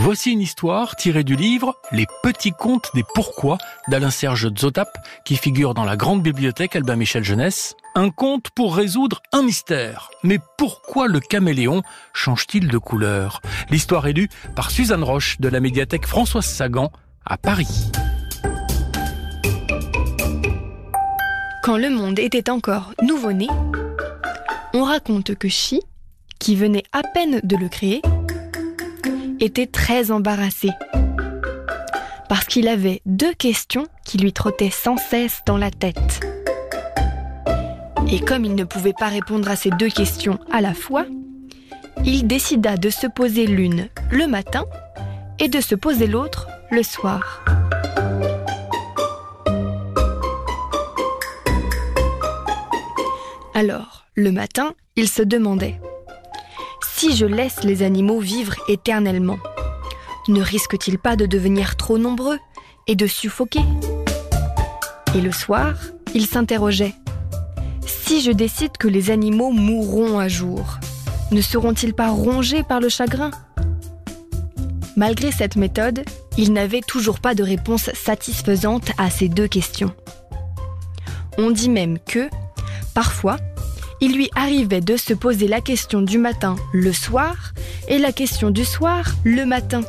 Voici une histoire tirée du livre Les petits contes des pourquoi d'Alain Serge Zotap qui figure dans la grande bibliothèque Albin Michel Jeunesse. Un conte pour résoudre un mystère. Mais pourquoi le caméléon change-t-il de couleur? L'histoire est lue par Suzanne Roche de la médiathèque Françoise Sagan à Paris. Quand le monde était encore nouveau-né, on raconte que Chi, qui venait à peine de le créer, était très embarrassé. Parce qu'il avait deux questions qui lui trottaient sans cesse dans la tête. Et comme il ne pouvait pas répondre à ces deux questions à la fois, il décida de se poser l'une le matin et de se poser l'autre le soir. Alors, le matin, il se demandait si je laisse les animaux vivre éternellement, ne risquent-ils pas de devenir trop nombreux et de suffoquer? Et le soir, il s'interrogeait. Si je décide que les animaux mourront un jour, ne seront-ils pas rongés par le chagrin? Malgré cette méthode, il n'avait toujours pas de réponse satisfaisante à ces deux questions. On dit même que, parfois, il lui arrivait de se poser la question du matin le soir et la question du soir le matin.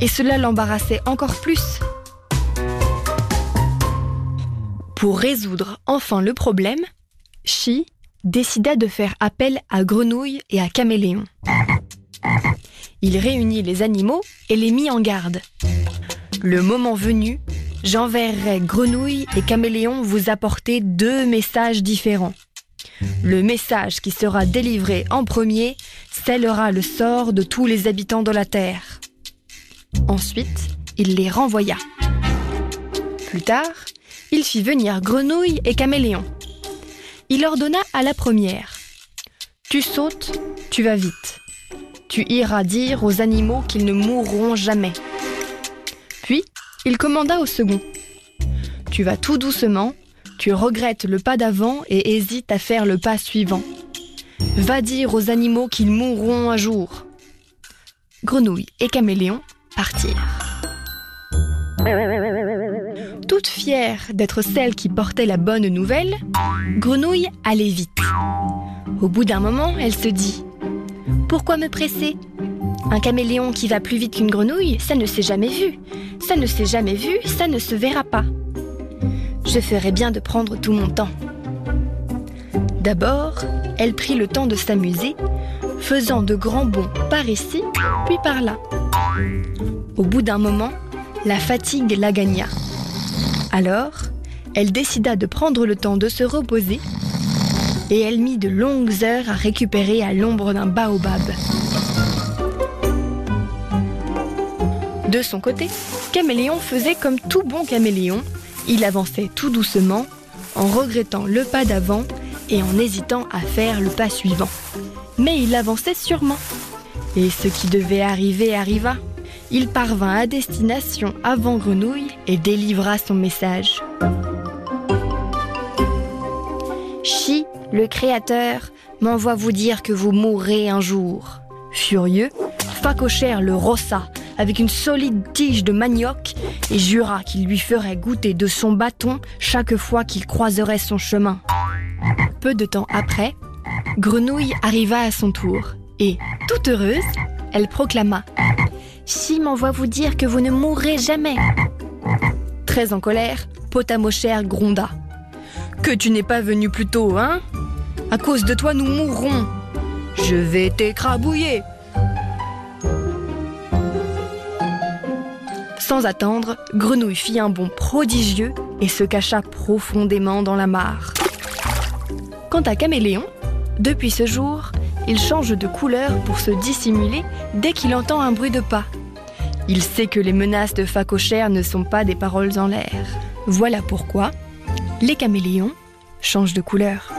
Et cela l'embarrassait encore plus. Pour résoudre enfin le problème, Chi décida de faire appel à Grenouille et à Caméléon. Il réunit les animaux et les mit en garde. Le moment venu, j'enverrai Grenouille et Caméléon vous apporter deux messages différents. Le message qui sera délivré en premier scellera le sort de tous les habitants de la Terre. Ensuite, il les renvoya. Plus tard, il fit venir Grenouille et Caméléon. Il ordonna à la première Tu sautes, tu vas vite. Tu iras dire aux animaux qu'ils ne mourront jamais. Puis, il commanda au second Tu vas tout doucement, tu regrettes le pas d'avant et hésites à faire le pas suivant. Va dire aux animaux qu'ils mourront un jour. Grenouille et Caméléon partirent. Toute fière d'être celle qui portait la bonne nouvelle, Grenouille allait vite. Au bout d'un moment, elle se dit Pourquoi me presser? Un caméléon qui va plus vite qu'une grenouille, ça ne s'est jamais vu. Ça ne s'est jamais vu, ça ne se verra pas je ferais bien de prendre tout mon temps. D'abord, elle prit le temps de s'amuser, faisant de grands bonds par ici, puis par là. Au bout d'un moment, la fatigue la gagna. Alors, elle décida de prendre le temps de se reposer et elle mit de longues heures à récupérer à l'ombre d'un baobab. De son côté, Caméléon faisait comme tout bon caméléon, il avançait tout doucement, en regrettant le pas d'avant et en hésitant à faire le pas suivant. Mais il avançait sûrement. Et ce qui devait arriver arriva. Il parvint à destination avant Grenouille et délivra son message. Chi, le créateur, m'envoie vous dire que vous mourrez un jour. Furieux, Facochère le rossa avec une solide tige de manioc et jura qu'il lui ferait goûter de son bâton chaque fois qu'il croiserait son chemin. Peu de temps après, Grenouille arriva à son tour et, toute heureuse, elle proclama Si m'envoie vous dire que vous ne mourrez jamais. Très en colère, Potamochère gronda Que tu n'es pas venu plus tôt, hein? À cause de toi, nous mourrons. Je vais t'écrabouiller. Sans attendre, Grenouille fit un bond prodigieux et se cacha profondément dans la mare. Quant à Caméléon, depuis ce jour, il change de couleur pour se dissimuler dès qu'il entend un bruit de pas. Il sait que les menaces de Facochère ne sont pas des paroles en l'air. Voilà pourquoi les caméléons changent de couleur.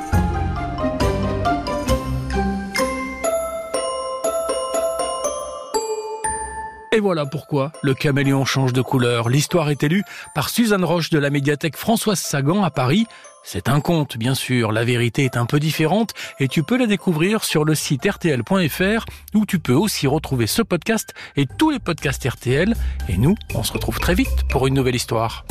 Et voilà pourquoi le caméléon change de couleur. L'histoire est élue par Suzanne Roche de la médiathèque Françoise Sagan à Paris. C'est un conte, bien sûr, la vérité est un peu différente et tu peux la découvrir sur le site rtl.fr où tu peux aussi retrouver ce podcast et tous les podcasts RTL. Et nous, on se retrouve très vite pour une nouvelle histoire.